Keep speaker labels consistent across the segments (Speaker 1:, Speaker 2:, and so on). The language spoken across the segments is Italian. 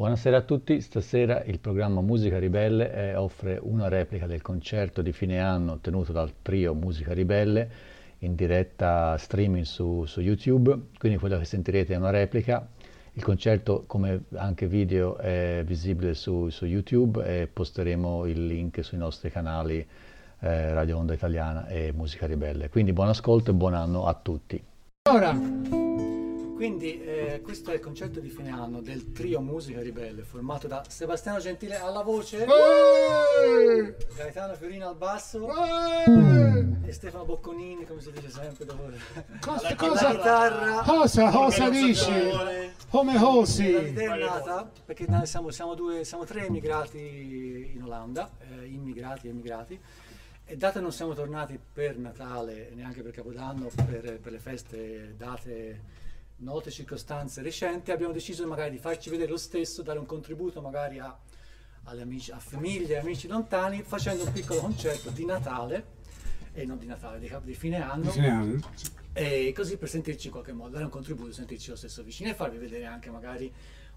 Speaker 1: Buonasera a tutti, stasera il programma Musica Ribelle eh, offre una replica del concerto di fine anno tenuto dal trio Musica Ribelle in diretta streaming su, su YouTube, quindi quella che sentirete è una replica. Il concerto come anche video è visibile su, su YouTube e posteremo il link sui nostri canali eh, Radio Onda Italiana e Musica Ribelle. Quindi buon ascolto e buon anno a tutti.
Speaker 2: Ora. Quindi eh, questo è il concerto di fine anno del trio Musica Ribelle, formato da Sebastiano Gentile alla voce, Eeeh! Gaetano Fiorino al basso Eeeh! e Stefano Bocconini, come si dice sempre, dopo
Speaker 3: cosa, cosa, chitarra. Cosa, cosa dici? Come cosi?
Speaker 2: L'idea è nata perché siamo, siamo, due, siamo tre emigrati in Olanda, eh, immigrati, emigrati. E dato che non siamo tornati per Natale, neanche per Capodanno, per, per le feste date note circostanze recenti, abbiamo deciso magari di farci vedere lo stesso, dare un contributo magari a, amici, a famiglie, amici lontani, facendo un piccolo concerto di Natale, e non di Natale, di, di fine anno. Fine anno. E così per sentirci in qualche modo, dare un contributo, sentirci lo stesso vicino e farvi vedere anche magari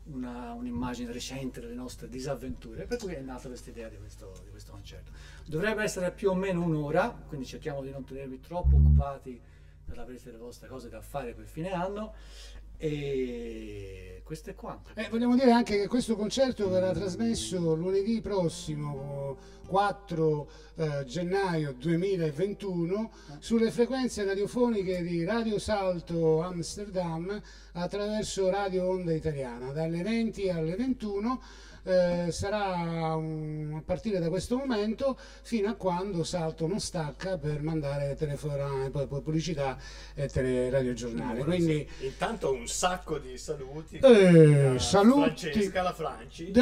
Speaker 2: una, un'immagine recente delle nostre disavventure, per cui è nata questa idea di questo, di questo concerto. Dovrebbe essere più o meno un'ora, quindi cerchiamo di non tenervi troppo occupati non avrete le vostre cose da fare per fine anno e questo è quanto.
Speaker 3: Eh, vogliamo dire anche che questo concerto verrà trasmesso lunedì prossimo 4 eh, gennaio 2021 sulle frequenze radiofoniche di Radio Salto Amsterdam attraverso Radio Onda Italiana dalle 20 alle 21 eh, sarà un, partire da questo momento fino a quando Salto non stacca per mandare telefonate, poi, poi pubblicità e tele, radiogiornale. Quindi,
Speaker 4: intanto un sacco di saluti.
Speaker 3: Eh, saluti.
Speaker 4: Francesca La Franci. De...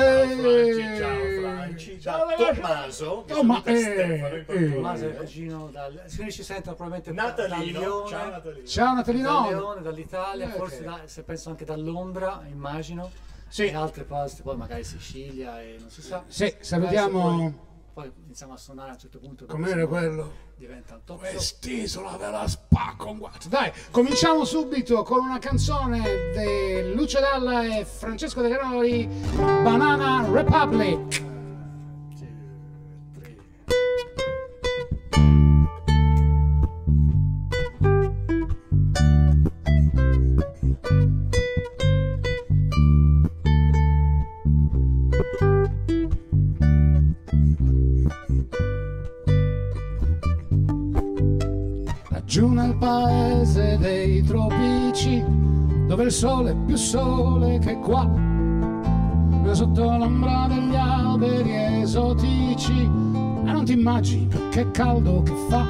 Speaker 4: Ciao Franci, ciao Franci. Tommaso.
Speaker 3: Tomma,
Speaker 4: eh, Stefano,
Speaker 2: eh, Tommaso è vicino dal... Si ci sentono probabilmente
Speaker 4: Natalino.
Speaker 2: Da Lione,
Speaker 4: ciao Natalino.
Speaker 3: Ciao Natalino.
Speaker 2: Da Lione, dall'Italia, eh, forse da, se penso anche da Londra, immagino sì. e altre posti, poi magari Sicilia e non si sa.
Speaker 3: Sì, salutiamo.
Speaker 2: Poi, iniziamo a suonare a un certo punto.
Speaker 3: Com'era quello?
Speaker 2: Diventa un top.
Speaker 3: Quest'isola ve la spacco guazzo. Dai, cominciamo subito con una canzone di Lucio Dalla e Francesco De Canori, Banana Republic. Paese dei tropici, dove il sole è più sole che qua. Sotto l'ombra degli alberi esotici, e non ti immagini che caldo che fa.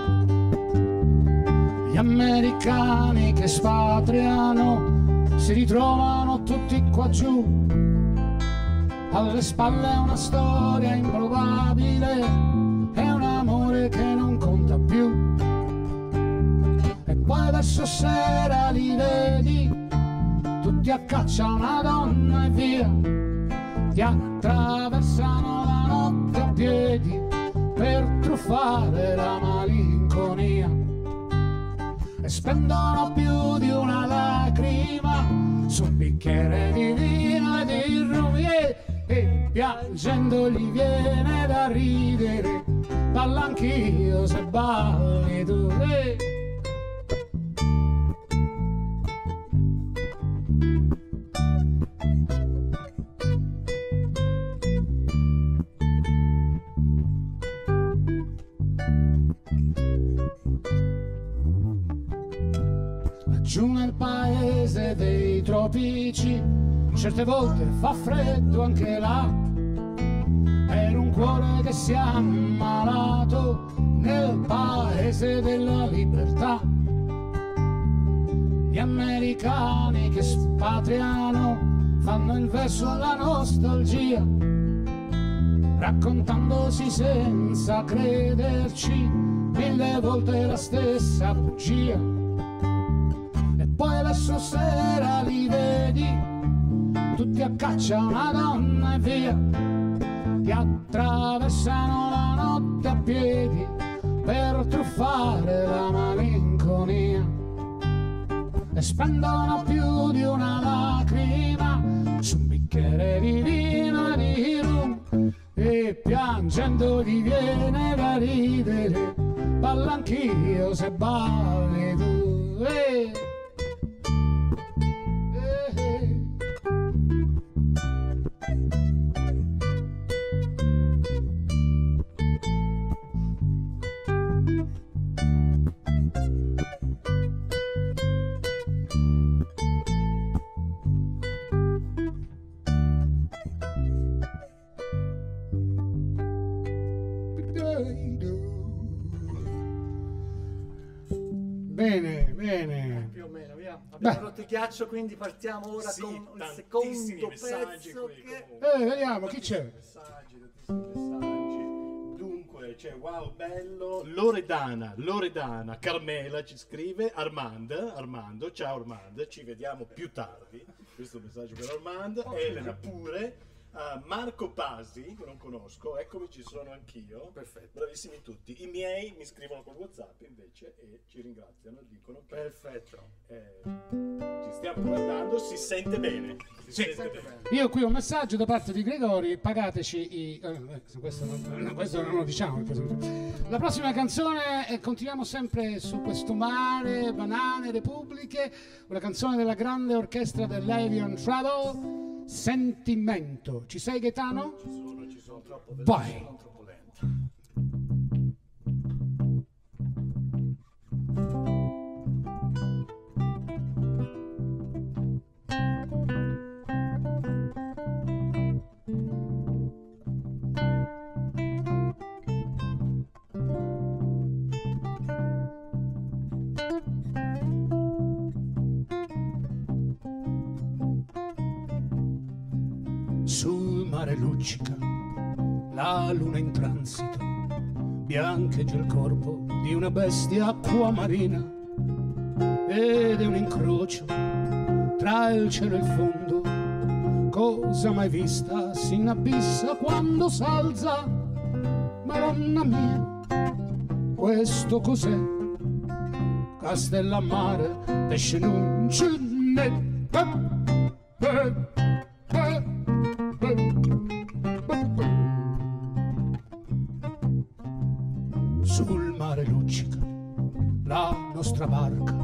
Speaker 3: Gli americani che spatriano si ritrovano tutti qua giù. Alle spalle una storia improbabile, è un verso sera li vedi, tutti a caccia una donna e via, ti attraversano la notte a piedi per truffare la malinconia. E spendono più di una lacrima su un bicchiere di vino e di rumiere e piangendo gli viene da ridere, balla anch'io se balli tu. Eh. Giù nel paese dei tropici, certe volte fa freddo anche là. Per un cuore che si è ammalato nel paese della libertà. Gli americani che spatriano fanno il verso alla nostalgia, raccontandosi senza crederci mille volte la stessa bugia adesso sera li vedi tutti a caccia una donna e via ti attraversano la notte a piedi per truffare la malinconia e spendono più di una lacrima su un bicchiere di vino sento ti viene da ridere, ballo anch'io se balli tu. Eh.
Speaker 2: Thank you. Ghiaccio, quindi partiamo ora
Speaker 4: Sì,
Speaker 2: con il secondo
Speaker 4: messaggi
Speaker 2: pezzo che...
Speaker 3: Eh, vediamo, chi c'è?
Speaker 4: Messaggi, tantissimi messaggi. Dunque, c'è wow, bello. Loredana, Loredana, Carmela ci scrive, Armand, Armando, ciao Armand, ci vediamo più tardi. Questo messaggio per Armand, Elena pure. Uh, Marco Pasi, che non conosco, eccomi ci sono anch'io.
Speaker 2: Perfetto.
Speaker 4: Bravissimi tutti. I miei mi scrivono con WhatsApp invece e ci ringraziano, dicono che
Speaker 2: Perfetto.
Speaker 4: eh, ci stiamo guardando, si sente bene. Si
Speaker 3: Sì.
Speaker 4: sente bene.
Speaker 3: Io qui ho un messaggio da parte di Gregori, pagateci i... eh, questo, non, questo non lo diciamo. questo- La prossima canzone, eh, continuiamo sempre su questo mare, banane, repubbliche, una canzone della grande orchestra dell'Avion Travel, Sentimento. Ci sei Gaetano?
Speaker 2: Sono, ci sono troppo
Speaker 3: Vai. Luccica la luna in transito, biancheggia il corpo di una bestia acquamarina ed è un incrocio tra il cielo e il fondo. Cosa mai vista si inabissa quando s'alza? Madonna mia, questo cos'è? Castellammare, pesce non ce n'è. Nostra barca,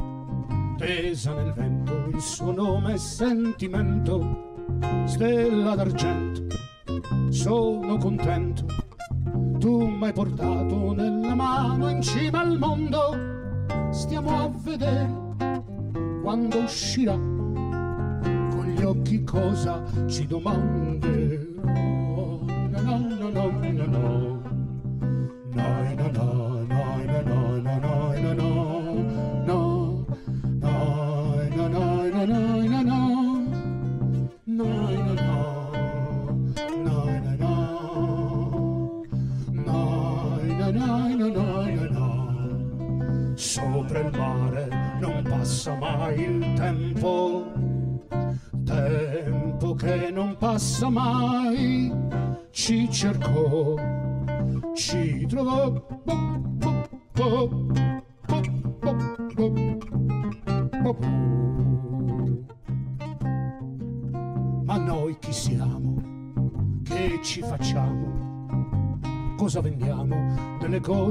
Speaker 3: tesa nel vento, il suo nome è sentimento, stella d'argento, sono contento, tu m'hai portato nella mano in cima al mondo, stiamo a vedere quando uscirà. Con gli occhi cosa ci no, no, no, no. No,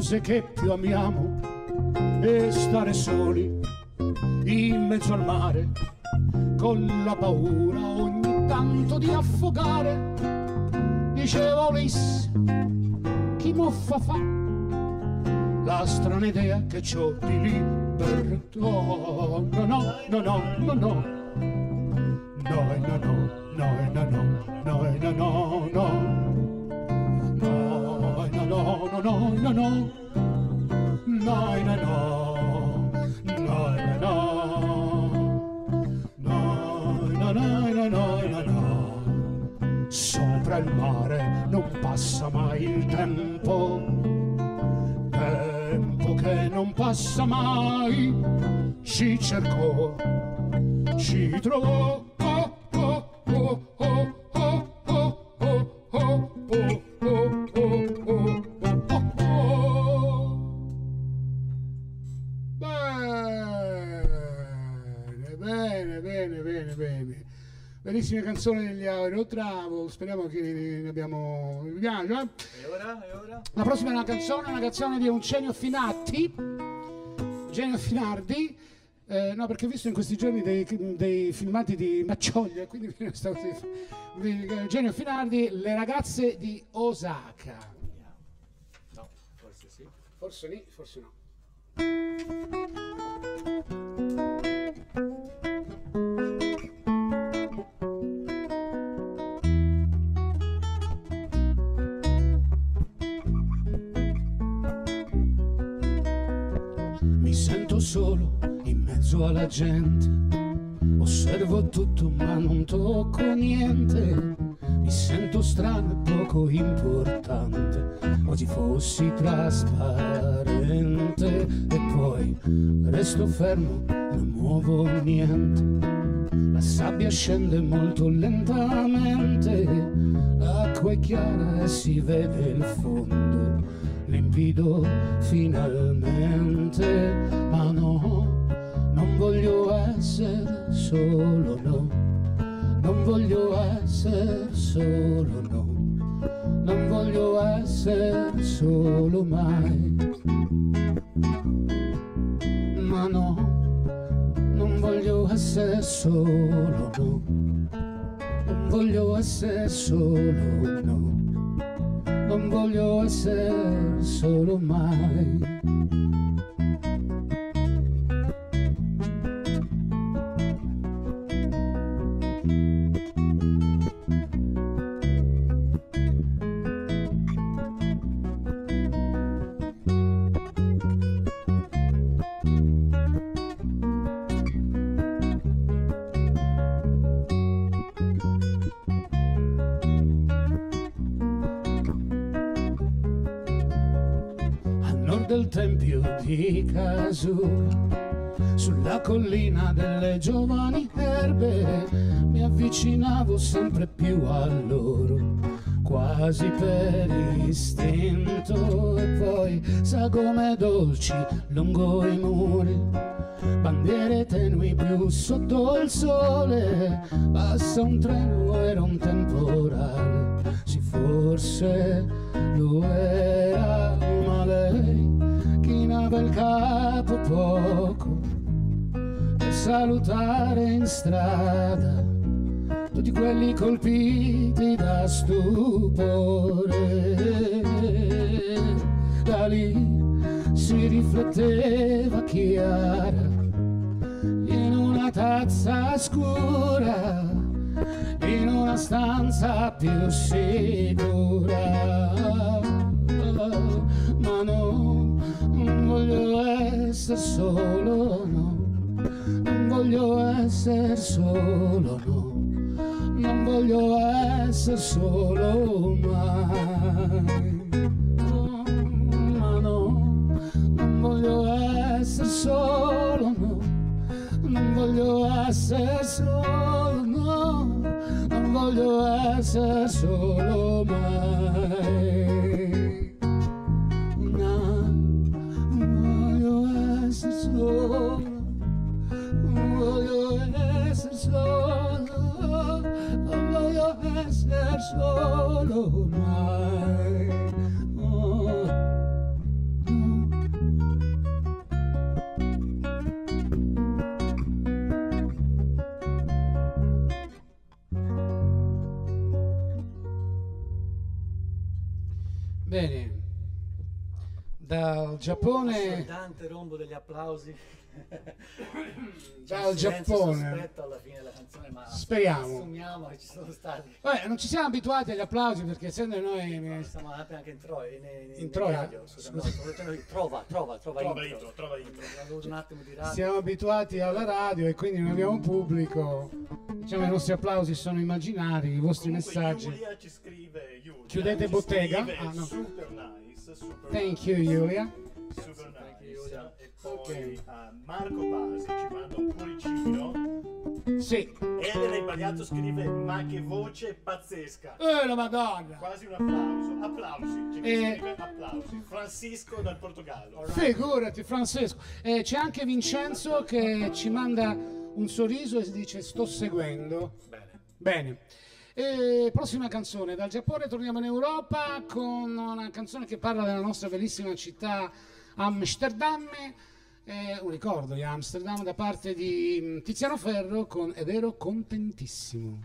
Speaker 3: cose che più amiamo? E stare soli in mezzo al mare con la paura ogni tanto di affogare. Diceva Ulisse, chi muffa fa? La strana idea che c'ho di libertà. No, no. No, no, no, no, no, no, no, no, no, no. No, no, no, no, no, no, no. No, no, no. No, no, no. No, no, no, no. Sopra il mare non passa mai il tempo, tempo che non passa mai. Ci cercò, ci trovò. Oh, oh, oh, oh, bellissime canzoni degli Aero Travel, speriamo che ne abbiamo... eh?
Speaker 2: E ora? E ora?
Speaker 3: La prossima è una canzone, una canzone di Eugenio Finatti, Genio Finardi, eh, no perché ho visto in questi giorni dei, dei filmati di Maccioglia, quindi mi stato di Eugenio Finardi, Le ragazze di Osaka.
Speaker 2: No, forse sì.
Speaker 3: Forse lì, forse no. Mi sento solo in mezzo alla gente. Osservo tutto ma non tocco niente. Mi sento strano e poco importante. Quasi fossi trasparente. E poi resto fermo, non muovo niente. La sabbia scende molto lentamente. L'acqua è chiara e si vede il fondo limpido finalmente, ma no, non voglio essere solo, no, non voglio essere solo, no, non voglio essere solo mai, ma no, non voglio essere solo, no, non voglio essere solo, no non voglio essere solo mai. Kasuga. Sulla collina delle giovani erbe mi avvicinavo sempre più a loro, quasi per istinto. E poi sagome dolci lungo i muri, bandiere tenui blu sotto il sole. Passa un treno, era un temporale, sì forse lo era, ma lei chinava il capo poco per salutare in strada tutti quelli colpiti da stupore. Da lì si rifletteva chiara in una tazza scura, in una stanza più sicura. Ma no, non voglio essere solo, no, non voglio essere solo, no, non voglio essere solo mai. No, ma no, non voglio essere solo, no, non voglio essere solo, no, non voglio essere solo mai. Non voglio essere voglio essere solo. Bene, dal Giappone,
Speaker 2: Assordante rombo degli applausi.
Speaker 3: dal Giappone.
Speaker 2: sospetto alla fine della canzone, ma
Speaker 3: Speriamo.
Speaker 2: assumiamo che ci sono stati.
Speaker 3: Vabbè, non ci siamo abituati agli applausi perché essendo noi
Speaker 2: Siamo andati anche in Troia. In, in,
Speaker 3: In Troia?
Speaker 2: radio, scusa, no, dicendo- trova, trova, trova,
Speaker 4: Trova
Speaker 2: intro.
Speaker 4: intro, trova intro.
Speaker 2: Un attimo di radio.
Speaker 3: siamo abituati alla radio e quindi non abbiamo un pubblico, diciamo i nostri applausi sono immaginari, i vostri
Speaker 4: Comunque
Speaker 3: messaggi.
Speaker 4: Giulia ci scrive, Giulia
Speaker 3: Chiudete
Speaker 4: ci
Speaker 3: bottega?
Speaker 4: scrive,
Speaker 3: Ah, no.
Speaker 4: Super super
Speaker 3: Thank you Giulia.
Speaker 4: Super
Speaker 2: Thank you. Giulia.
Speaker 4: E poi
Speaker 3: Ok.
Speaker 4: eh, Marco Pasi ci manda un cuoricino.
Speaker 3: Sì.
Speaker 4: Elena Ibagliato scrive ma che voce pazzesca.
Speaker 3: Eh la madonna!
Speaker 4: Quasi un applauso. Applausi. C'è chi
Speaker 3: Eh.
Speaker 4: scrive applausi. Francisco dal Portogallo.
Speaker 3: Figurati Francesco. Eh, c'è anche Vincenzo che ci manda un sorriso e dice sto seguendo.
Speaker 2: Bene.
Speaker 3: Bene. E prossima canzone, dal Giappone torniamo in Europa con una canzone che parla della nostra bellissima città Amsterdam. Eh, un ricordo di Amsterdam da parte di mm, Tiziano Ferro con Ed ero contentissimo.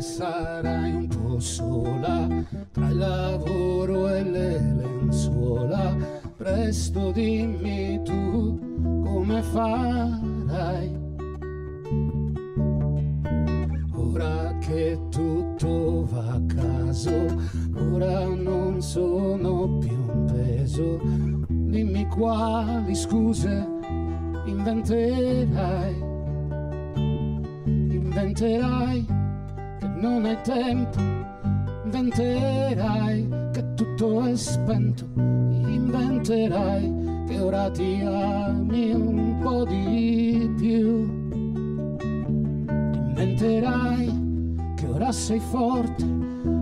Speaker 3: Sarai un po' sola tra il lavoro e le lenzuola, presto dimmi tu come farai. Ora che tutto va a caso, ora non sono più un peso, dimmi quali scuse inventerai. Inventerai non hai tempo, inventerai che tutto è spento, inventerai che ora ti ami un po' di più, inventerai che ora sei forte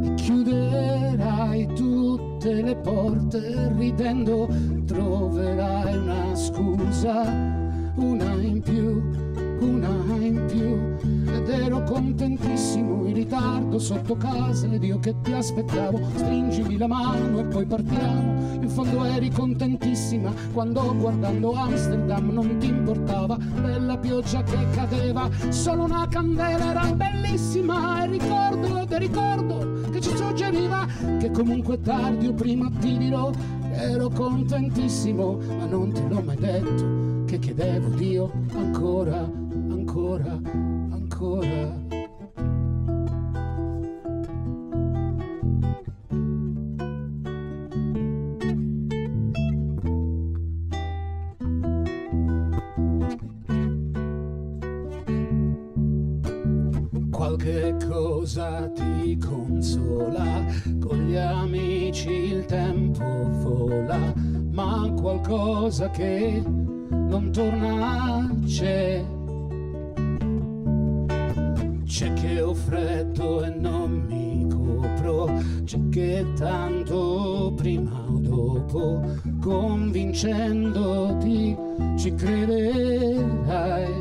Speaker 3: e chiuderai tutte le porte ridendo troverai una scusa, una in più una in più ed ero contentissimo in ritardo sotto casa ed io che ti aspettavo stringimi la mano e poi partiamo. In fondo eri contentissima quando guardando Amsterdam non ti importava della pioggia che cadeva solo una candela era bellissima e ricordo ti ricordo che ci suggeriva che comunque tardi o prima ti dirò ero contentissimo ma non te l'ho mai detto che chiedevo Dio ancora, ancora, ancora. Qualche cosa ti consola, con gli amici il tempo vola, ma qualcosa che non torna c'è. C'è che ho freddo e non mi copro, c'è che tanto prima o dopo, convincendoti, ci crederai,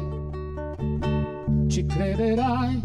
Speaker 3: ci crederai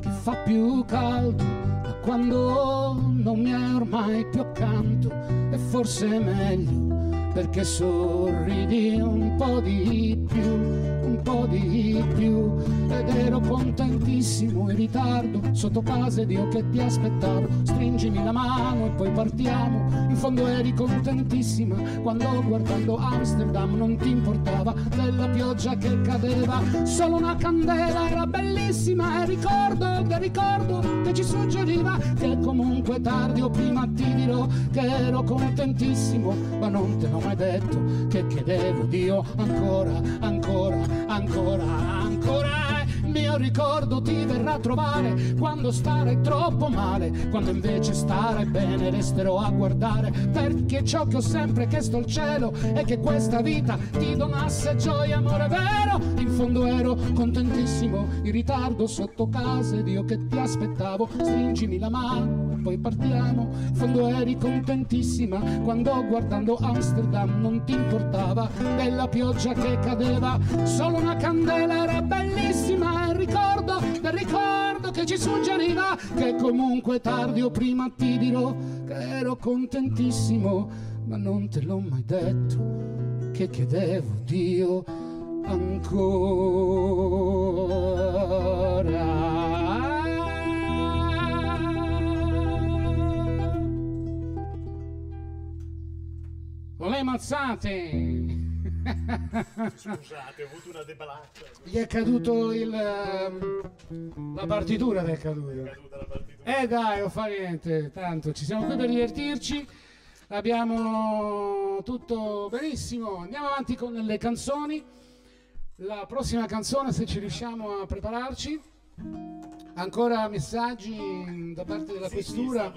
Speaker 3: che fa più caldo da quando non mi è ormai più accanto. E forse è meglio perché sorridi un po' di più, un po' di più. Ed ero contentissimo in ritardo sotto casa ed io che ti aspettavo. Stringimi la mano e poi partiamo. In fondo eri contentissima quando guardando Amsterdam non ti importava. Della pioggia che cadeva solo una candela era bellissima. E ricordo che ricordo che ci suggeriva che comunque tardi o prima ti dirò che ero contentissimo. Ma non te l'ho mai detto che chiedevo Dio ancora ancora ancora ancora il mio ricordo ti verrà a trovare quando starai troppo male, quando invece starai bene resterò a guardare, perché ciò che ho sempre chiesto al cielo è che questa vita ti donasse gioia, amore vero. In fondo ero contentissimo, in ritardo sotto casa ed io che ti aspettavo, stringimi la mano poi partiamo. In fondo eri contentissima quando guardando Amsterdam non ti importava della pioggia che cadeva, solo una candela era bellissima il ricordo del ricordo che ci suggeriva che comunque tardi o prima ti dirò che ero contentissimo, ma non te l'ho mai detto che chiedevo Dio ancora. Con le mazzate!
Speaker 4: Scusate, ho avuto una debalaccia.
Speaker 3: Gli è caduto il. ehm, La partitura ti è
Speaker 4: È la partitura.
Speaker 3: Eh dai, non fa niente, tanto ci siamo qui per divertirci. Abbiamo tutto benissimo. Andiamo avanti con le canzoni. La prossima canzone, se ci riusciamo a prepararci. Ancora messaggi da parte della
Speaker 4: Sì, sì,
Speaker 3: questura.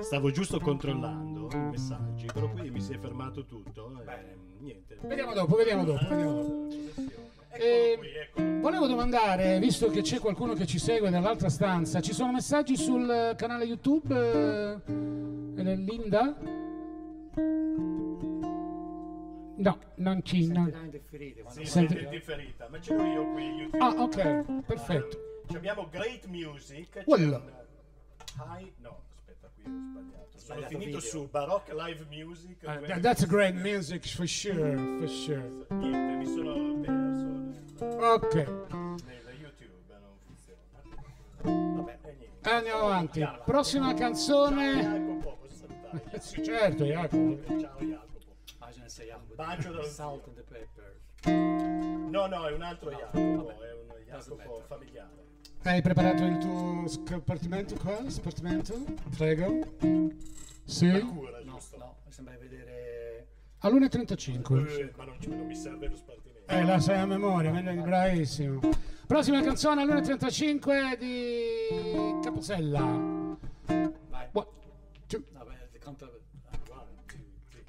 Speaker 4: Stavo giusto controllando. i messaggi, però qui mi si è fermato tutto. E, niente.
Speaker 3: Vediamo dopo, vediamo dopo, vediamo dopo. Eh. Volevo domandare, visto che c'è qualcuno che ci segue nell'altra stanza, ci sono messaggi sul eh, canale YouTube? eh, eh, Linda? No, non ci. no.
Speaker 2: Sentirà in differita. quando-
Speaker 4: Sì, siete differita, ma ce l'ho io qui. YouTube.
Speaker 3: Ah, ok, perfetto.
Speaker 4: Ci abbiamo Great Music. c'è
Speaker 3: Quello.
Speaker 4: High, no, aspetta, qui ho sbagliato. Sono
Speaker 2: Sbagliato
Speaker 4: finito
Speaker 2: video.
Speaker 4: su Baroque Live Music.
Speaker 3: Uh, that's a great music for sure, for sure.
Speaker 4: Niente, mi sono perso nel,
Speaker 3: Ok,
Speaker 4: nel YouTube, non funziona. Vabbè, e niente.
Speaker 3: andiamo avanti. Prossima canzone.
Speaker 4: Jacopo, posso salutare?
Speaker 3: Sì, certo, Jacopo.
Speaker 4: Ciao Jacopo.
Speaker 2: Immagina se Jacopo
Speaker 4: Bacio
Speaker 2: Salt and the pepper.
Speaker 4: No, no, è un altro
Speaker 2: No,
Speaker 4: Jacopo,
Speaker 2: vabbè,
Speaker 4: è un Jacopo familiare.
Speaker 3: Hai preparato il tuo scompartimento qua? Spartimento? Prego. Sì.
Speaker 4: Cura,
Speaker 2: No, no, mi sembra di vedere...
Speaker 3: All'1.35.
Speaker 4: Eh, ma non, ci- non mi serve lo spartimento.
Speaker 3: Eh, la sai a memoria, meglio- bravissimo. Prossima canzone all'1.35 di Capozzella.
Speaker 2: Vai.
Speaker 3: One, two,
Speaker 2: Vabbè, ti conto...
Speaker 4: One, two, three,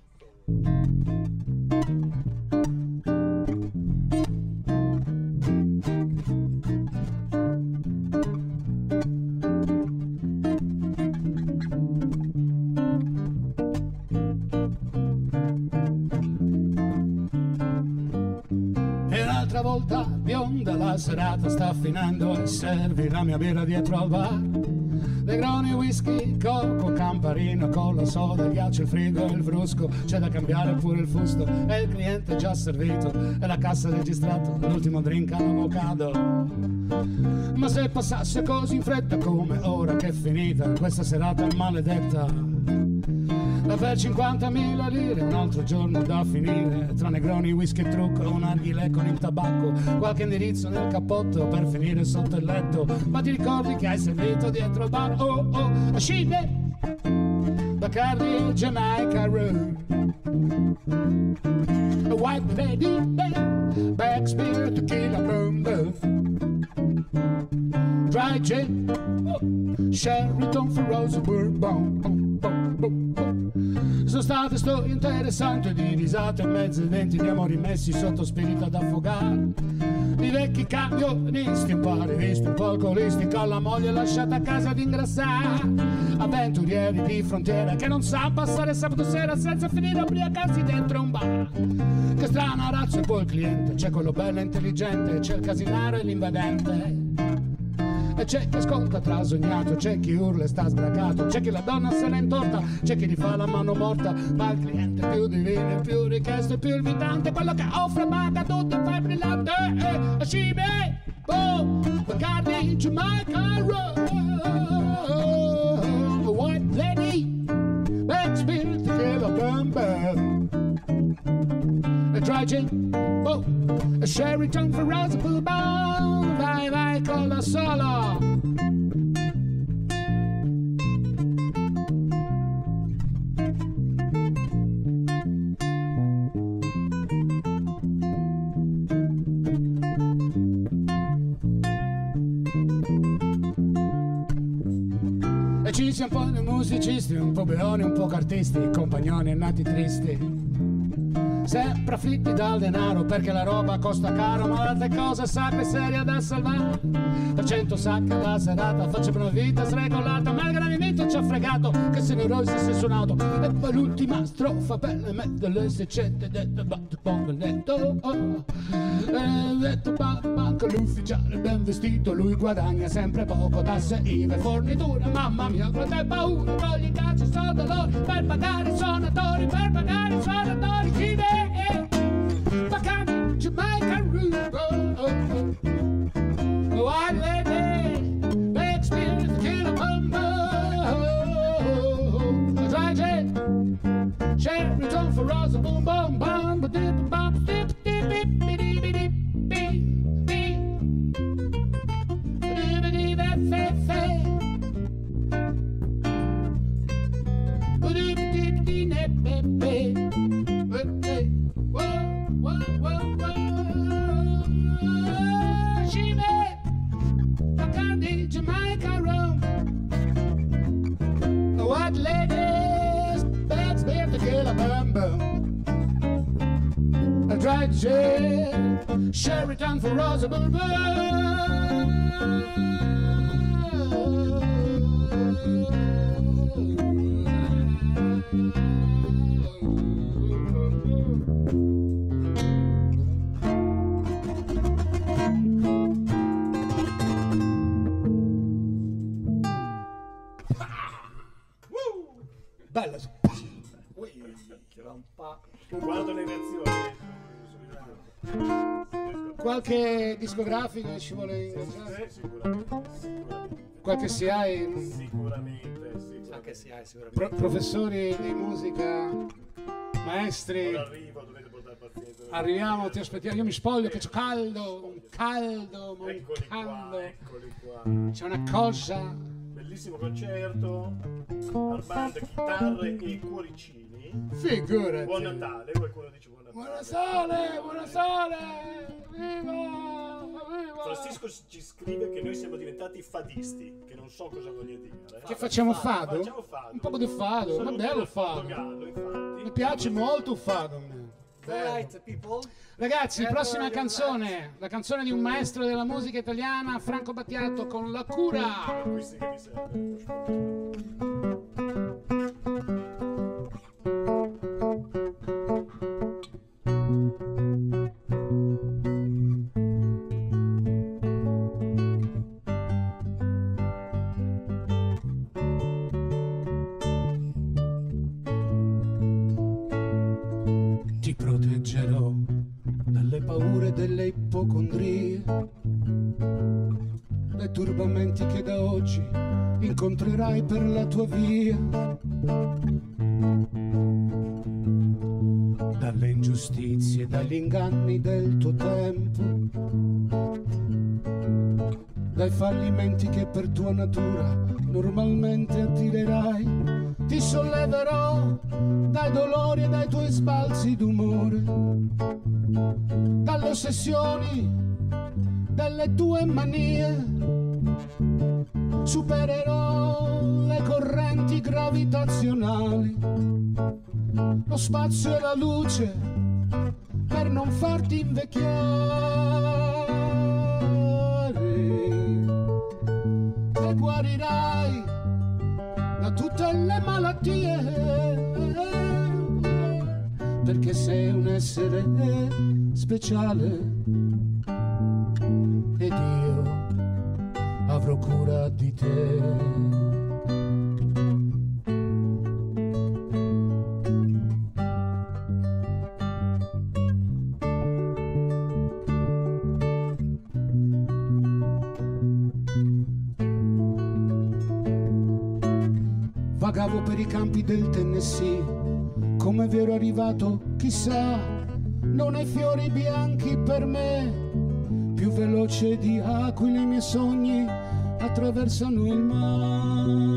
Speaker 4: four.
Speaker 3: L'altra volta bionda la serata sta finendo e servi la mia birra dietro al bar. Negroni, whisky, coco, camparino, colla, soda, ghiaccio, il frigo e il frusco. C'è da cambiare pure il fusto e il cliente già servito e la cassa registrata, l'ultimo drink all'avocado. Ma se passasse così in fretta come ora che è finita questa serata maledetta. Per 50.000 lire, un altro giorno da finire Tra negroni, whisky e trucco, un narghile con il tabacco Qualche indirizzo nel cappotto per finire sotto il letto Ma ti ricordi che hai servito dietro al bar? Oh oh, scende Bacardi, Jamaica Road A white lady, back spear, tequila, boom, boom Dry gin, oh, Sheraton for Rose Bourbon. Boom, boom, boom. Sono state storie interessanti di risate e mezze denti di amori messi sotto spirito ad affogare. Di vecchi camionisti, un po' rivisti, un po' alcolisti, con la moglie lasciata a casa ad ingrassare. Avventurieri di frontiera che non sa passare sabato sera senza finire a ubriacarsi dentro un bar. Che strana razza e poi il cliente, c'è quello bello e intelligente, c'è il casinaro e l'invadente. E c'è chi ascolta trasognato, c'è chi urla e sta sbragato, c'è chi la donna se ne intorta, c'è chi gli fa la mano morta, ma il cliente più divino, più richiesto, il più invitante, quello che offre paga tutto e fa brillante, e scime, oh, Bacardi, Jamaica, Road, White Lady, gin, oh, a Sheraton for Raspberry Bone, vai vai con la sola. E ci siamo un po' di musicisti, un po' beoni, un po' cartisti, compagnoni nati tristi. Sempre afflitti dal denaro perché la roba costa caro, ma l'altra cosa sacra e seria da salvare. Per cento sacche alla serata, facciamo una vita sregolata, ma il gravimento ci ha fregato, che se neurosi si è suonato. E poi l'ultima strofa per le me delle seicente, detto batto poco detto. Oh. E detto banco, banco l'ufficiale ben vestito, lui guadagna sempre poco, tasse, IVA forniture. Mamma mia, quanta paura, togli i cazzo e sono dolori per pagare i suonatori, per pagare i suonatori. Chi ne è? Bacardi, Sheraton for us
Speaker 4: a bourbon.
Speaker 3: Qualche discografico che ci vuole ingaggiare?
Speaker 4: Sicuramente, sicuramente.
Speaker 3: Qualche SIAE?
Speaker 4: Sicuramente, sicuramente.
Speaker 2: Anche hai sicuramente.
Speaker 3: Pro- professori di musica, maestri.
Speaker 4: Arrivo, dovete portare pazienza.
Speaker 3: Arriviamo, ti aspettiamo. Io mi spoglio che c'è caldo, un caldo, ma un
Speaker 4: Eccoli qua,
Speaker 3: caldo.
Speaker 4: eccoli qua.
Speaker 3: C'è una cosa.
Speaker 4: Bellissimo concerto. Armando, chitarre e cuoricini.
Speaker 3: Figurati.
Speaker 4: Buon Natale, qualcuno dice buon Natale.
Speaker 3: Buona sole, buona sole. Viva, viva.
Speaker 4: Francisco ci scrive che noi siamo diventati fadisti, che non so cosa voglia dire.
Speaker 3: Che facciamo fado?
Speaker 4: Facciamo fado.
Speaker 3: Un po' di fado,
Speaker 4: Sono
Speaker 3: ma bello fado.
Speaker 4: Infatti.
Speaker 3: Mi piace molto il fado. a me.
Speaker 2: People.
Speaker 3: Ragazzi,
Speaker 2: Eh,
Speaker 3: prossima canzone, la canzone di un maestro della musica italiana, Franco Battiato con La Cura. Dai fallimenti che per tua natura normalmente attirerai. Ti solleverò dai dolori e dai tuoi sbalzi d'umore, dalle ossessioni delle tue manie. Supererò le correnti gravitazionali, lo spazio e la luce per non farti invecchiare. Guarirai da tutte le malattie perché sei un essere speciale ed io avrò cura di te. Per i campi del Tennessee, come vero arrivato, chissà, non hai fiori bianchi per me, più veloce di aquile i miei sogni attraversano il mare.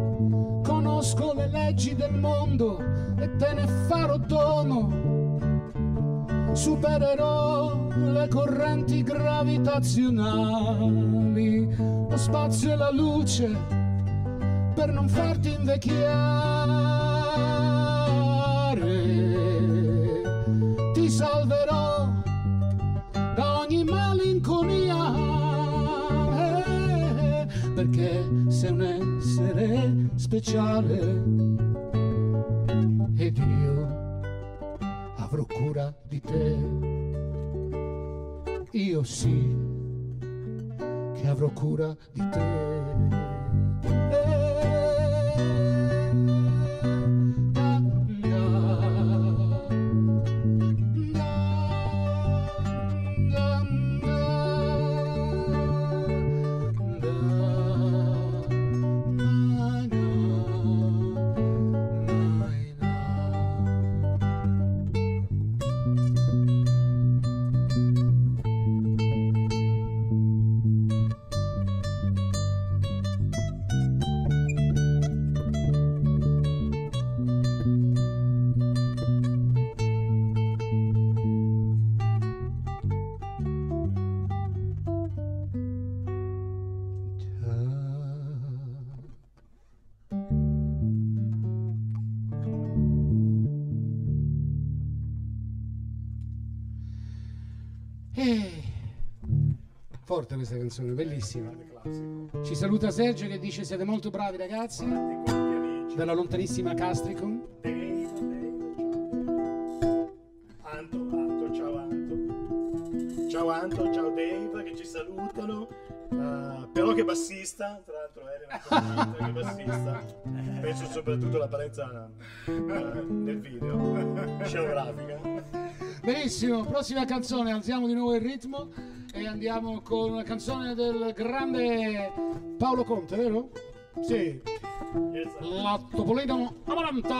Speaker 3: Conosco le leggi del mondo e te ne farò dono. Supererò le correnti gravitazionali, lo spazio e la luce per non farti invecchiare. Ti salverò da ogni malinconia, eh, perché sei un speciale ed io avrò cura di te. Io sì che avrò cura di te. Forte questa canzone, bellissima. Ci saluta Sergio che dice siete molto bravi ragazzi, dalla lontanissima Castricum.
Speaker 4: Anto, Anto, ciao Anto. Ciao Anto, ciao Dave che ci salutano. Uh, però che bassista, tra l'altro Elena che bassista. Penso soprattutto all'apparenza uh, nel video, scenografica.
Speaker 3: Benissimo, prossima canzone, alziamo di nuovo il ritmo e andiamo con una canzone del grande Paolo Conte, vero? Sì.
Speaker 4: Esatto.
Speaker 3: La Topolino Amaranta.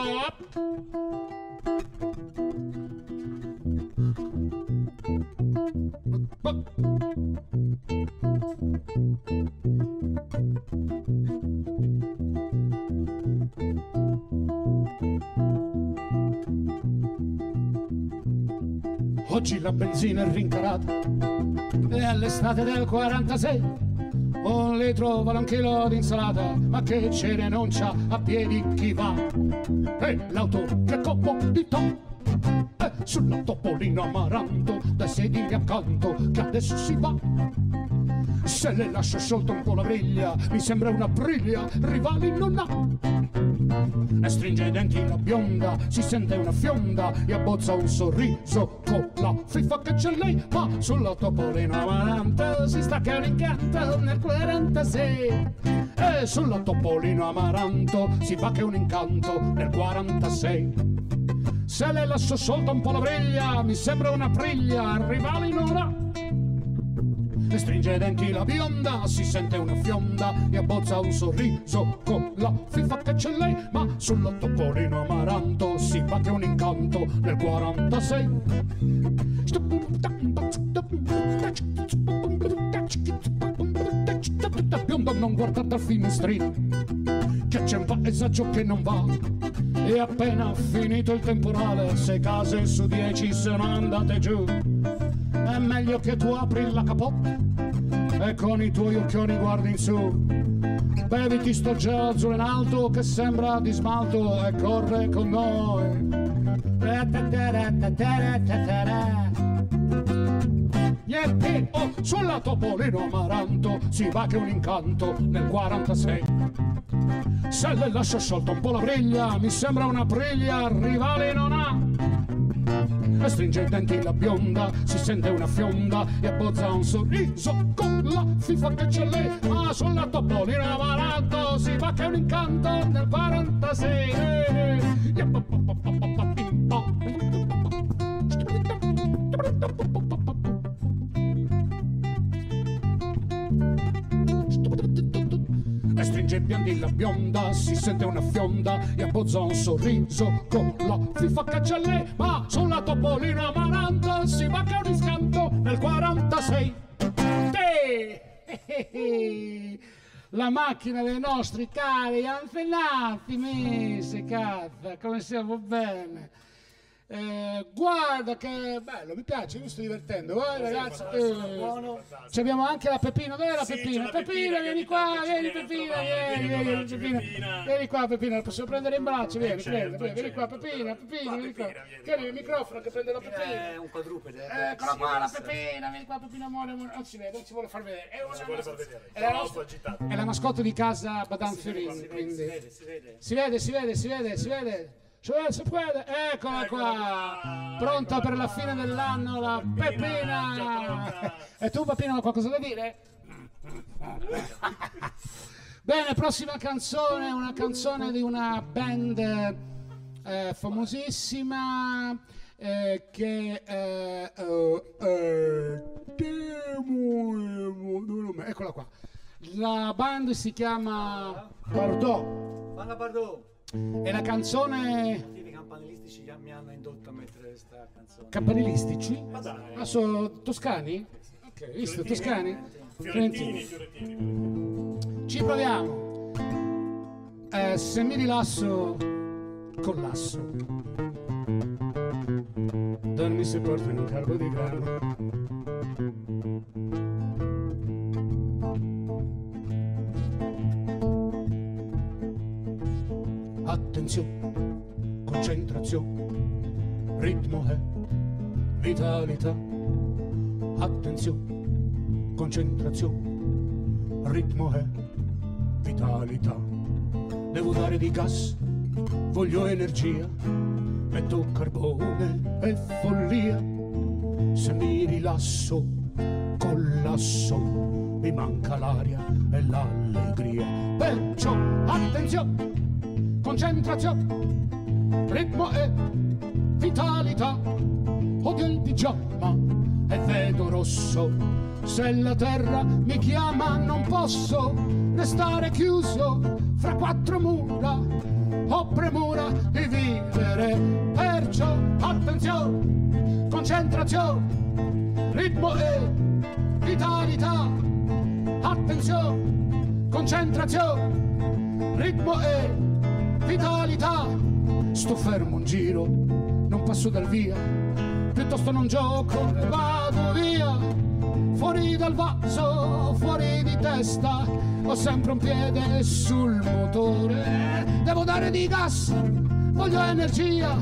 Speaker 3: Oggi la benzina è rincarata e all'estate del 46 un litro vale un chilo di insalata ma che cene non c'ha a piedi chi va? E l'auto che comodità e sulla topolino amaranto dai sedili accanto che adesso si va. Se le lascio sciolta un po' la briglia mi sembra una briglia rivali non ha e stringe i denti la bionda, si sente una fionda e abbozza un sorriso con la fiffa che c'è lei, ma sulla topolino amaranto si stacca un incanto nel 46. E sulla topolino amaranto si fa che un incanto nel 46. Se le lascio solta un po' la briglia, mi sembra una briglia, rivali non ha. E stringe i denti la bionda, si sente una fionda e abbozza un sorriso con la fiffa che c'è lei, ma sullo topolino amaranto si che un incanto nel 46. Bionda non guardate al finestrino, che c'è un paesaggio che non va. E appena finito il temporale, sei case su dieci sono andate giù. Meglio che tu apri la capotta e con i tuoi occhioni guardi in su. Beviti sto gelo azzurro in alto che sembra di smalto e corre con noi. Yeppie, oh, sulla Topolino Amaranto si va che un incanto nel 46. Se le lascio sciolta un po' la briglia, mi sembra una briglia, rivale non ha. E stringe i denti la bionda, si sente una fionda e abbozza un sorriso con la fifa che c'è lei. Ma sulla Topolino Amaranto si va che un incanto nel 46. E stringe i biondi la bionda, si sente una fionda e abbozza un sorriso con la fifa c'è lei. Ma sulla Topolino Amaranto si che un iscanto nel 46. Te! La macchina dei nostri cari anfenati, mese, cazzo, come siamo bene. Eh, guarda che bello, mi piace, mi sto divertendo, vai ragazzi. eh. Ci abbiamo anche la Pepino, dove è la
Speaker 4: Sì,
Speaker 3: Pepina, Pepina, vieni qua, vieni
Speaker 4: viene a
Speaker 3: Pepina,
Speaker 4: trovare,
Speaker 3: vieni,
Speaker 4: vieni a
Speaker 3: vieni. Vieni qua Pepina, la posso prendere in braccio, vieni,
Speaker 4: certo,
Speaker 3: prendi, prendi, vieni qua
Speaker 4: certo.
Speaker 3: Pepina, Pepina,
Speaker 4: Qua,
Speaker 3: vieni qua.
Speaker 4: Vieni
Speaker 3: Tieni
Speaker 4: qua,
Speaker 3: il microfono che prende la Pepina.
Speaker 2: È un quadrupede. eh,
Speaker 3: Eccola
Speaker 2: sì,
Speaker 3: qua la
Speaker 2: sì.
Speaker 3: Pepina, vieni qua Pepina, amore, amore. Non si vede, non si vuole far vedere. È, una
Speaker 4: si vuole far vedere.
Speaker 3: è la mascotte di casa Badan Fiorini,
Speaker 2: si vede, si
Speaker 3: quindi...
Speaker 2: vede, si vede.
Speaker 3: Si vede, si vede, si vede, vede, si vede. Eccola qua. Pronta per la fine dell'anno la Peppina. E tu Peppina, qualcosa da dire? Bene, prossima canzone, una canzone di una band eh, famosissima eh, che eh, eh, eh, eccola qua. La band si chiama Bardot
Speaker 2: Vanna Bardot.
Speaker 3: E la canzone
Speaker 2: I campanilistici mi hanno indotto a mettere questa canzone.
Speaker 3: Campanilistici?
Speaker 4: Ma dai.
Speaker 3: Ah, sono toscani? Ok, visto, toscani?
Speaker 4: Fiorentini, Fiorentini. Fiorentini.
Speaker 3: Ci proviamo. Eh, se mi rilasso, collasso. Dormi se porto in un carbo di grano. Attenzione, concentrazione, ritmo è vitalità. Attenzione, concentrazione, ritmo e vitalità. Devo dare di gas, voglio energia, metto carbone e follia. Se mi rilasso, collasso, mi manca l'aria e l'allegria. Perciò attenzione, concentrazione, ritmo e vitalità. Odio il pigiama e vedo rosso. Se la terra mi chiama non posso restare chiuso fra quattro mura. Ho premura di vivere, perciò attenzione, concentrazione, ritmo e vitalità. Attenzione, concentrazione, ritmo e vitalità. Sto fermo un giro, non passo dal via, piuttosto non gioco vado via. Fuori dal vaso, fuori di testa, ho sempre un piede sul motore. Devo dare di gas, voglio energia,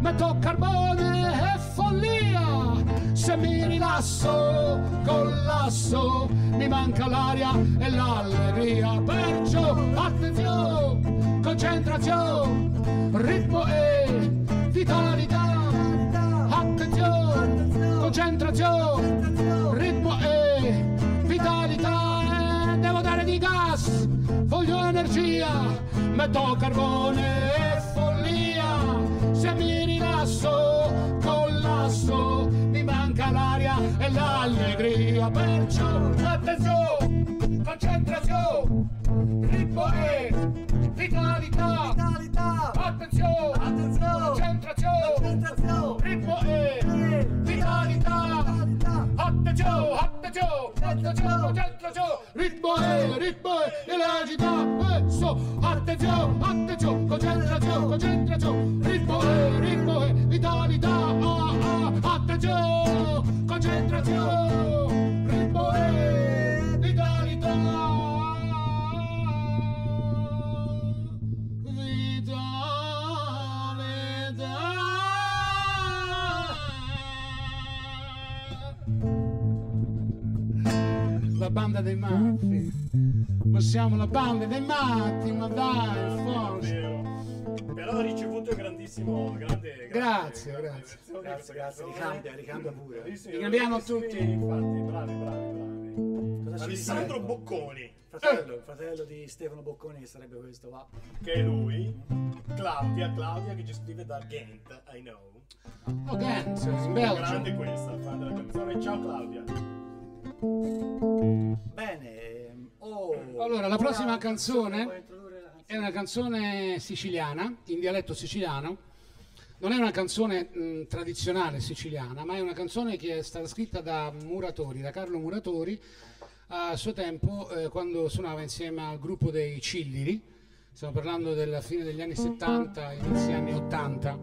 Speaker 3: metto carbone e follia. Se mi rilasso, collasso, mi manca l'aria e l'allegria. Perciò attenzione, concentrazione, ritmo e vitalità. Attenzione, concentrazione, ritmo e vitalità. E devo dare di gas, voglio energia, metto carbone e follia. Se mi rilasso, collasso, mi manca l'aria e l'allegria. Perciò attenzione, concentrazione, ritmo e vitalità.
Speaker 2: Vitalità!
Speaker 3: Attenzione,
Speaker 2: Attenzione!
Speaker 3: concentrazione,
Speaker 2: Concentrazione!
Speaker 3: ritmo e vitalità.
Speaker 2: Vitalità!
Speaker 3: Attenzione, attenzione, attenzione, concentrazione, ritmo e ritmo e l'agita, messo, attenzione, attenzione, concentrazione, concentrazione, ritmo e ritmo e vitalità, ah, ah, attenzione, concentrazione, banda dei matti, ma siamo la banda dei matti, ma dai, forza.
Speaker 4: Però ha ricevuto un grandissimo, grande, grande
Speaker 3: Grazie,
Speaker 4: grande
Speaker 3: grazie.
Speaker 2: Grazie, grazie, ricambia, ricambia pure.
Speaker 3: Ricambiamo tutti.
Speaker 4: Infatti, bravi, bravi, bravi.
Speaker 2: Cosa
Speaker 4: Alessandro? Bocconi,
Speaker 2: Fratello, fratello di Stefano Bocconi che sarebbe questo, va.
Speaker 4: che è lui. Claudia, Claudia che ci scrive da Ghent, I know.
Speaker 3: Oh, Gans, in Belgio.
Speaker 4: Grande questa, fan della canzone. Ciao Claudia.
Speaker 2: Bene, oh.
Speaker 3: Allora, la prossima canzone
Speaker 2: canzone?
Speaker 3: È una canzone siciliana, in dialetto siciliano. Non è una canzone mh, tradizionale siciliana, ma è una canzone che è stata scritta da Muratori, da Carlo Muratori, a suo tempo eh, quando suonava insieme al gruppo dei Cilliri. Stiamo parlando della fine degli anni 70, inizi anni 80.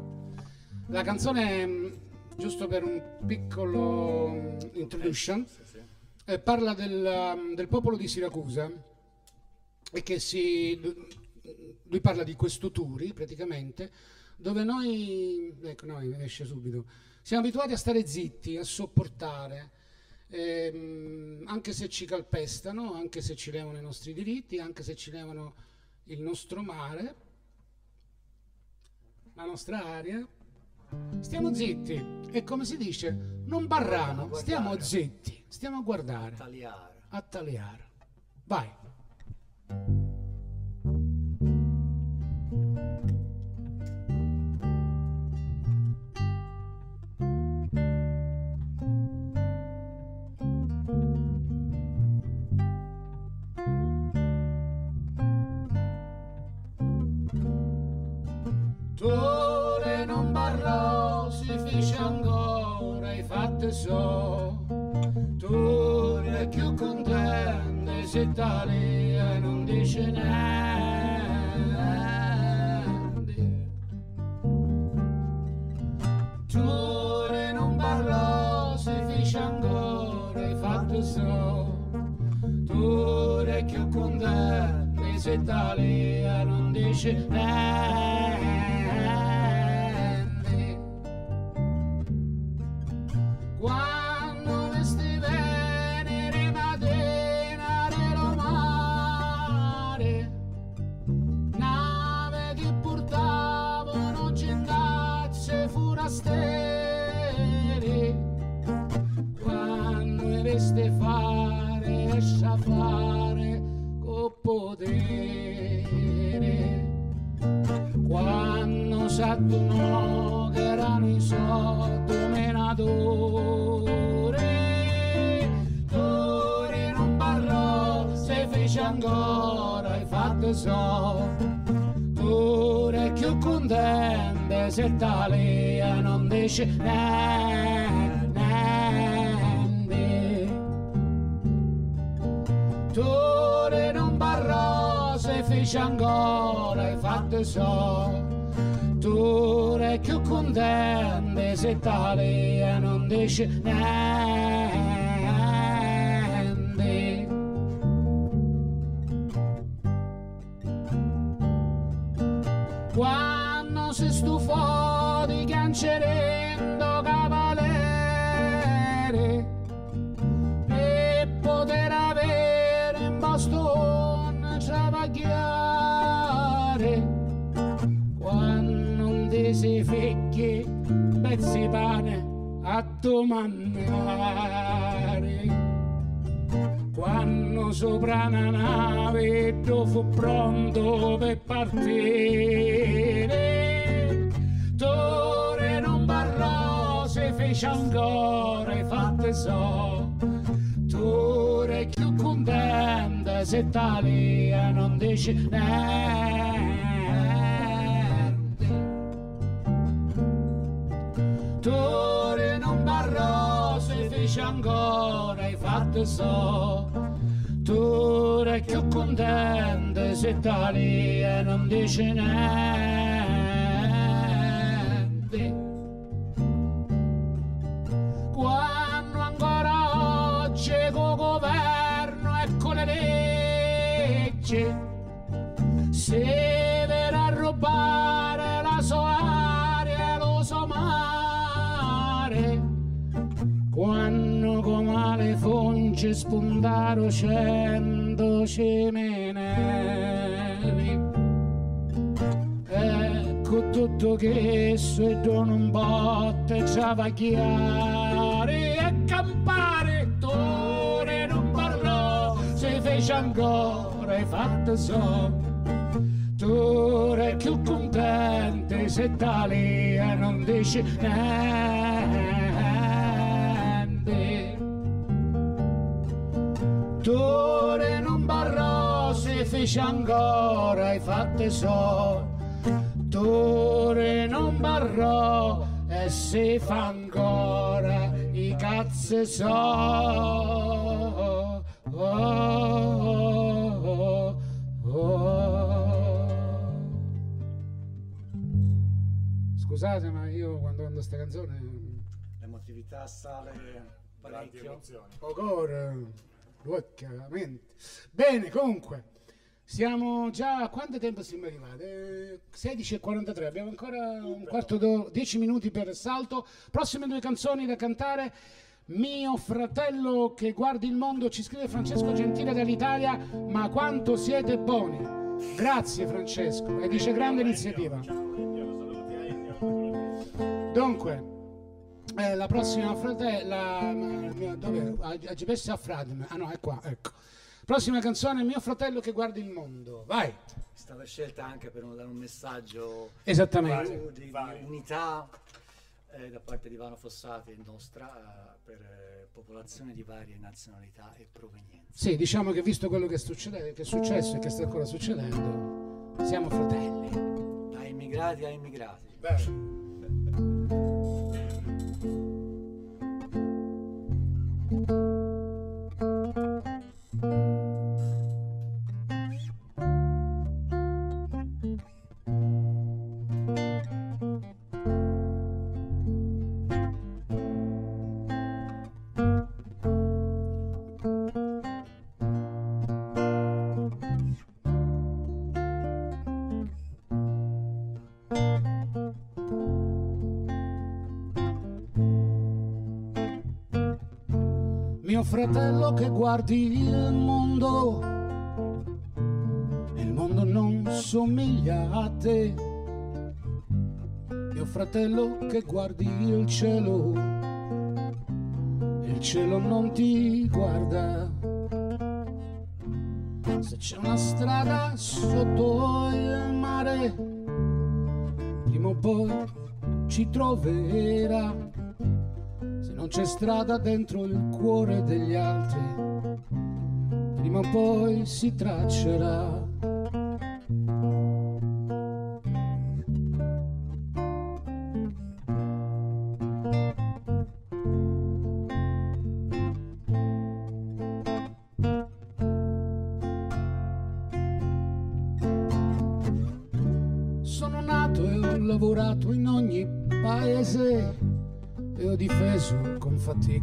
Speaker 3: La canzone, mh, giusto per un piccolo introduction. Eh, parla del, um, del popolo di Siracusa e che si lui parla di questo Turi praticamente dove noi ecco noi esce subito. Siamo abituati a stare zitti a sopportare ehm, anche se ci calpestano anche se ci levano i nostri diritti anche se ci levano il nostro mare la nostra aria. Stiamo zitti. E come si dice? Non
Speaker 2: Guardare.
Speaker 3: stiamo zitti stiamo a guardare
Speaker 2: Tagliare.
Speaker 3: a taliare. Vai. Tore non barrò, si fece ancora, i fatti so. Contente, si talia non dice niente. Tore non barrò, si fece ancora, i fatti so. Tore più contente, si talia non dice niente. Non dice niente. Tori non parlò, se fece ancora e fatto so. Tu è più contente se tale non dice niente. Quando si stufò di cancerendo domandare. Quando sopra una nave tu fu pronto per partire Tore non barrò se fece ancora e fatte so. Tore più contenta se tale non dice niente se fece ancora e fatte so. Tu è più contenta se tale non dice niente. Quando ancora oggi con governo e con le leggi. Si verrà a fonci spuntaro cento cimeneri ecco tutto che se dono un botte travagliare e campare tore non parlò se fece ancora e fatto so è più contente se tale non dice niente Tore non barrò se fece ancora e fatte so Tore non barrò e se fa ancora i cazzi so oh, oh, oh. Scusate ma io quando canto questa canzone
Speaker 2: L'emotività sale parecchio.
Speaker 4: emozioni.
Speaker 3: Ho cuore, l'occhio, la mente. Bene, comunque, siamo già a quanto tempo siamo arrivati? Eh, 16.43, abbiamo ancora un quarto d'ora, 10 minuti per salto. Prossime due canzoni da cantare. Mio fratello che guardi il mondo, ci scrive Francesco Gentile dall'Italia, ma quanto siete buoni. Grazie Francesco, e dice grande iniziativa.
Speaker 4: Ennio.
Speaker 3: Dunque, eh, la prossima frate, la, dove? A, GPS a Fradem. Ah no, è qua, ecco. Prossima canzone, mio fratello che guarda il mondo. Vai.
Speaker 2: È stata scelta anche per dare un messaggio
Speaker 3: Esattamente.
Speaker 2: di, di unità eh, da parte di Ivano Fossati e nostra eh, per eh, popolazioni di varie nazionalità e provenienze.
Speaker 3: Sì, diciamo che visto quello che è, succede- che è successo e che sta ancora succedendo, siamo fratelli.
Speaker 2: Da immigrati a immigrati.
Speaker 3: Mio fratello che guardi il mondo, il mondo non somiglia a te. Mio fratello che guardi il cielo, il cielo non ti guarda. Se c'è una strada sotto il mare, prima o poi ci troverà. C'è strada dentro il cuore degli altri, prima o poi si traccerà.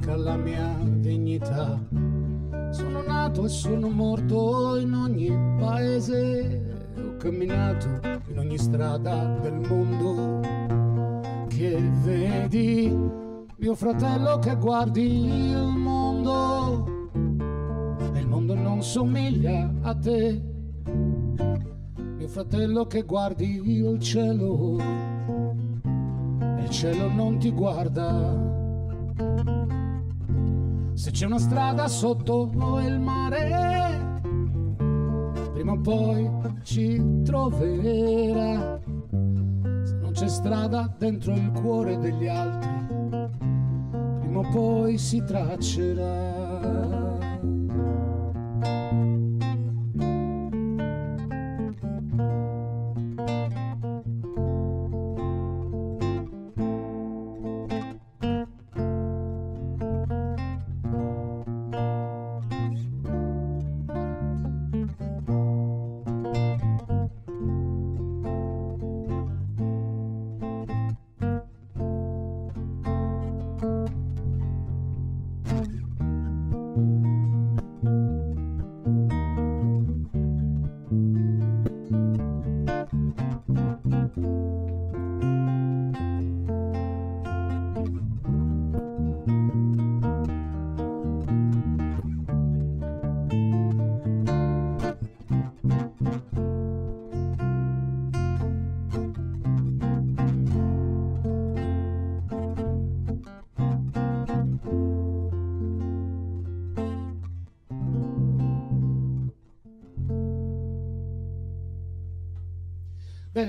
Speaker 3: Fatica la mia dignità. Sono nato e sono morto in ogni paese, ho camminato in ogni strada del mondo che vedi, mio fratello che guardi il mondo e il mondo non somiglia a te. Mio fratello che guardi il cielo e il cielo non ti guarda. Se c'è una strada sotto il mare, prima o poi ci troverà. Se non c'è strada dentro il cuore degli altri, prima o poi si traccerà.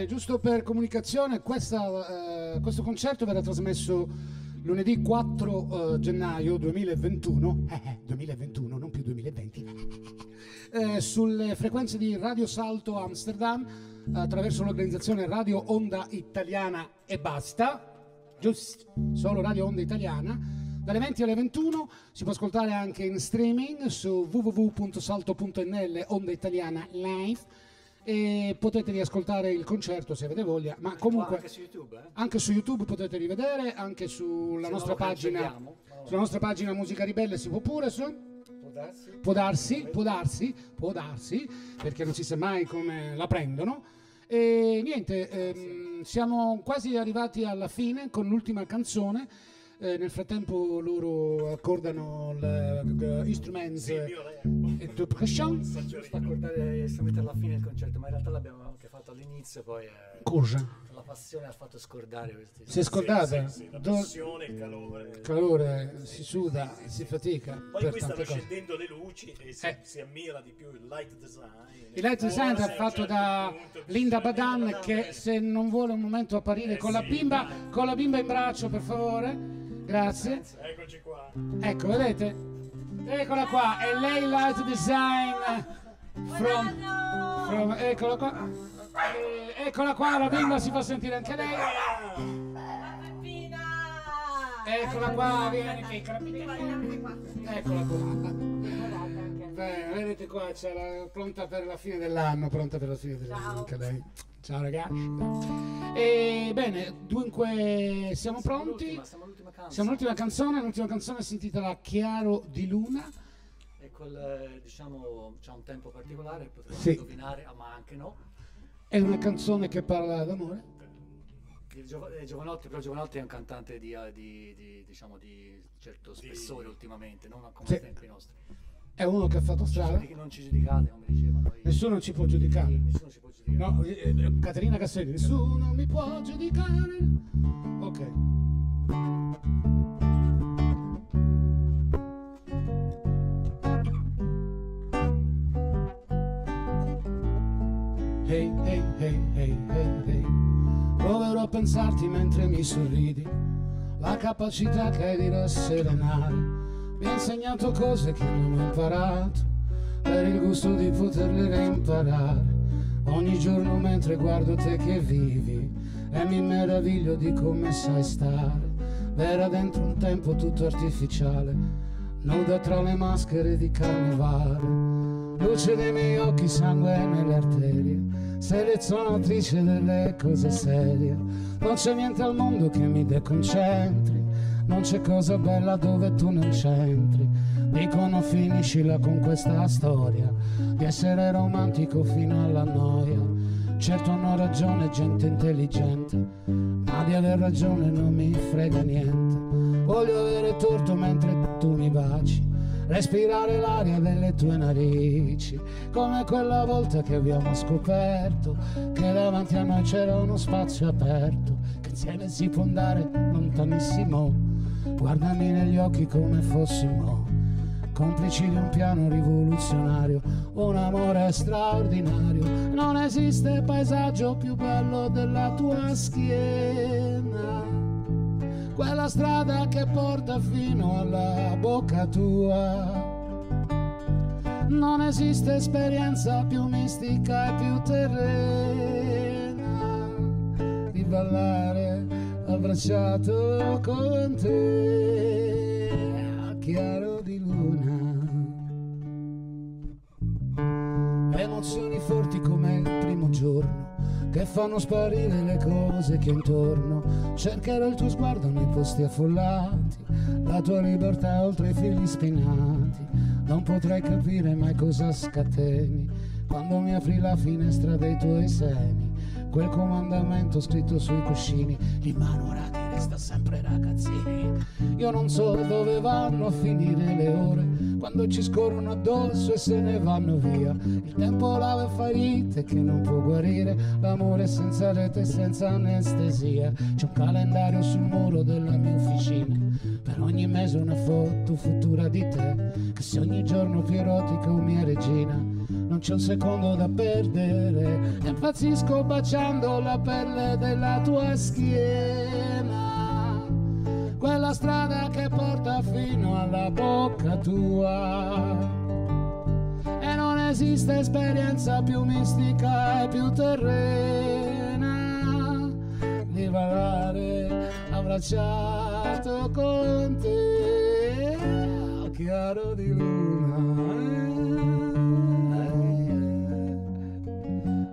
Speaker 3: Giusto per comunicazione, questa, eh, questo concerto verrà trasmesso lunedì 4 eh, gennaio 2021, eh, eh, 2021, non più 2020, eh, sulle frequenze di Radio Salto Amsterdam attraverso l'organizzazione Radio Onda Italiana e basta, giusto, solo Radio Onda Italiana. Dalle 20 alle 21 si può ascoltare anche in streaming su www.salto.nl Onda Italiana Live e potete riascoltare il concerto se avete voglia, ma comunque
Speaker 2: anche su YouTube, eh?
Speaker 3: anche su YouTube potete rivedere, anche sulla
Speaker 2: Se
Speaker 3: nostra pagina.
Speaker 2: No.
Speaker 3: sulla nostra pagina Musica Ribelle si può pure su
Speaker 2: Può darsi?
Speaker 3: può darsi, può darsi, può darsi, perché non si sa mai come la prendono. E niente, ehm, siamo quasi arrivati alla fine con l'ultima canzone. Eh, nel frattempo loro accordano l'instrumento
Speaker 4: Sì, il mio re.
Speaker 3: e percussion.
Speaker 2: Giusto accordare sta mettere alla fine del concerto, ma in realtà l'abbiamo anche fatto all'inizio, poi eh,
Speaker 3: Cosa?
Speaker 2: la passione ha fatto scordare questi.
Speaker 3: Si è scordata?
Speaker 4: Sì, sì, la
Speaker 3: Do-
Speaker 4: passione, il calore.
Speaker 3: il calore, si suda, si fatica
Speaker 4: Poi
Speaker 3: per
Speaker 4: qui stanno
Speaker 3: cose.
Speaker 4: scendendo le luci e si,
Speaker 3: Eh.
Speaker 4: si ammira di più il light design.
Speaker 3: Il light design è
Speaker 4: a
Speaker 3: fatto
Speaker 4: certo
Speaker 3: da
Speaker 4: punto
Speaker 3: Linda Badan che se non vuole un momento apparire
Speaker 4: Eh
Speaker 3: con la
Speaker 4: sì,
Speaker 3: bimba, con la bimba in braccio per favore. Grazie.
Speaker 4: Eccoci qua.
Speaker 3: Ecco, vedete? Eccola qua, è lei light design from, from- eccola qua. Eh, eccola qua, la bimba si fa sentire anche lei. Eccola qua, vieni piccola, piccola. Eccola qua. Bene, vedete qua, c'è la, pronta per la fine dell'anno, pronta per la fine dell'anno anche lei. Ciao ragazzi. E bene, dunque siamo pronti.
Speaker 2: L'ultima, siamo all'ultima canzone.
Speaker 3: Siamo all'ultima canzone, l'ultima canzone si intitola Chiaro di Luna.
Speaker 2: E col, eh, diciamo, c'è un tempo particolare, potremmo
Speaker 3: Sì.
Speaker 2: indovinare, ah, ma anche no.
Speaker 3: È una canzone che parla d'amore.
Speaker 2: Eh, Giovanotti, però Giovanotti è un cantante di, eh, di- di, diciamo, di certo spessore ultimamente, non come
Speaker 3: Sì.
Speaker 2: ai tempi nostri.
Speaker 3: È uno che ha fatto strada.
Speaker 2: Non ci giudicate, come dicevano
Speaker 3: Nessuno ci può giudicare.
Speaker 2: Nessuno ci può giudicare.
Speaker 3: No, eh, eh, Caterina Castelli, nessuno mi può giudicare. Ok. Hey, hey, hey, hey, hey, hey. Proverò a pensarti mentre mi sorridi, la capacità che hai di rasserenare. Mi hai insegnato cose che non ho imparato, per il gusto di poterle reimparare. Ogni giorno mentre guardo te che vivi e mi meraviglio di come sai stare. Vera dentro un tempo tutto artificiale, nuda tra le maschere di carnevale. Luce dei miei occhi, sangue nelle arterie, selezionatrice delle cose serie. Non c'è niente al mondo che mi deconcentri, non c'è cosa bella dove tu non c'entri. Dicono finiscila con questa storia di essere romantico fino alla noia. Certo hanno ragione gente intelligente, ma di aver ragione non mi frega niente. Voglio avere torto mentre tu mi baci, respirare l'aria delle tue narici, come quella volta che abbiamo scoperto che davanti a noi c'era uno spazio aperto, che insieme si può andare lontanissimo. Guardami negli occhi come fossimo complici di un piano rivoluzionario, un amore straordinario. Non esiste paesaggio più bello della tua schiena, quella strada che porta fino alla bocca tua. Non esiste esperienza più mistica e più terrena di ballare abbracciato con te, chiaro di luna. Emozioni forti come il primo giorno che fanno sparire le cose che intorno. Cercherò il tuo sguardo nei posti affollati, la tua libertà oltre i fili spinati. Non potrei capire mai cosa scateni quando mi apri la finestra dei tuoi seni. Quel comandamento scritto sui cuscini, in mano ora ti resta sempre ragazzini. Io non so dove vanno a finire le ore, quando ci scorrono addosso e se ne vanno via. Il tempo lava ferite che non può guarire, l'amore senza rete e senza anestesia. C'è un calendario sul muro della mia officina, per ogni mese una foto futura di te, che se ogni giorno più erotica o mia regina. Non c'è un secondo da perdere, e impazzisco baciando la pelle della tua schiena quella strada che porta fino alla bocca tua. E non esiste esperienza più mistica e più terrena di ballare abbracciato con te chiaro di luna.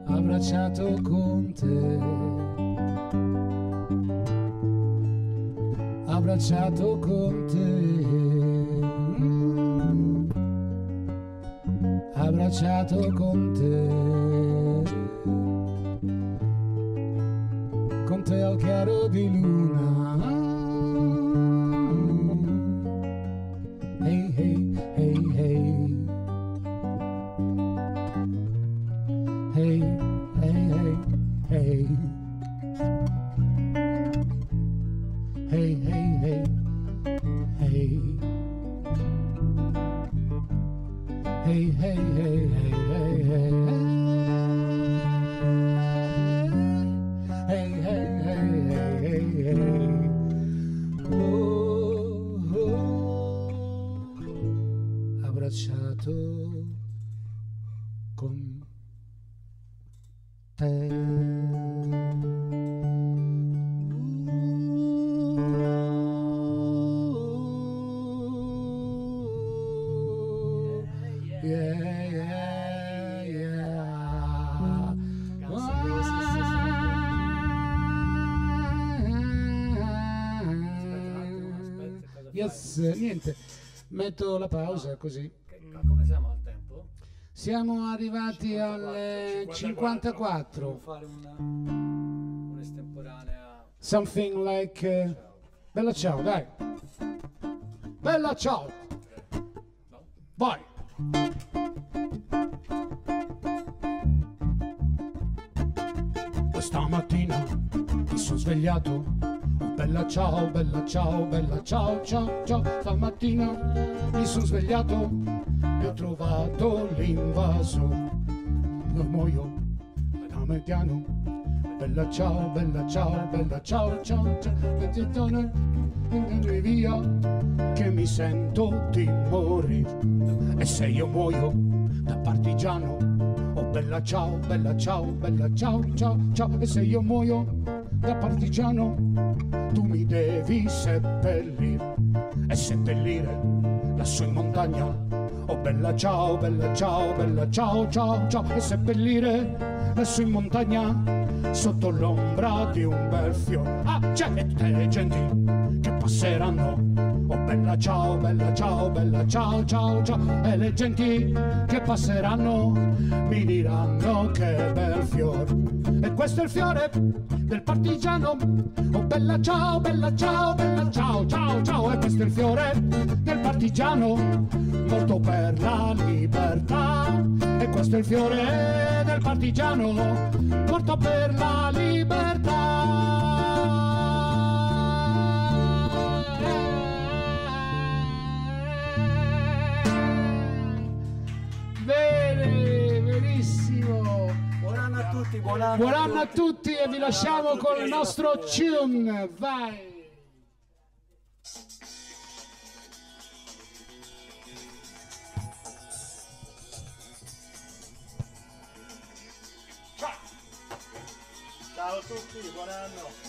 Speaker 3: Abbracciato con te. Abbracciato con te. Abbracciato con te. Con te al chiaro di luna. Metto la pausa così.
Speaker 2: Che- ma come siamo al tempo?
Speaker 3: Siamo arrivati alle 54.
Speaker 2: Devo fare una un'estemporanea.
Speaker 3: Something like... eh, Bella ciao, dai. Bella ciao. Vai. Questa mattina mi sono svegliato. Bella ciao, bella ciao, bella ciao, ciao, ciao. Stamattina mi sono svegliato e ho trovato l'invaso. Lo muoio da mediano Bella ciao, bella ciao, bella ciao, ciao, ciao, Bettitone, via, che mi sento di morire. E se io muoio da partigiano, oh bella ciao, bella ciao, bella ciao, ciao, ciao, e se io muoio da partigiano, tu mi devi seppellire e seppellire lassù in montagna. Oh bella ciao, bella ciao, bella ciao, ciao, ciao, e seppellire lassù in montagna sotto l'ombra di un bel fiore. Ah, c'è e tutte le genti che passeranno. Oh bella ciao, bella ciao, bella ciao, ciao, ciao. E le genti che passeranno mi diranno che bel fiore. E questo è il fiore del partigiano. Oh bella ciao, bella ciao, bella ciao, ciao, ciao. E questo è il fiore del partigiano morto per la libertà. E questo è il fiore del partigiano morto per la libertà. Bene, benissimo.
Speaker 2: Buon anno a tutti, buon anno,
Speaker 3: Buon anno a tutti e vi lasciamo con il nostro tune. Vai.
Speaker 4: Ciao a tutti, buon anno.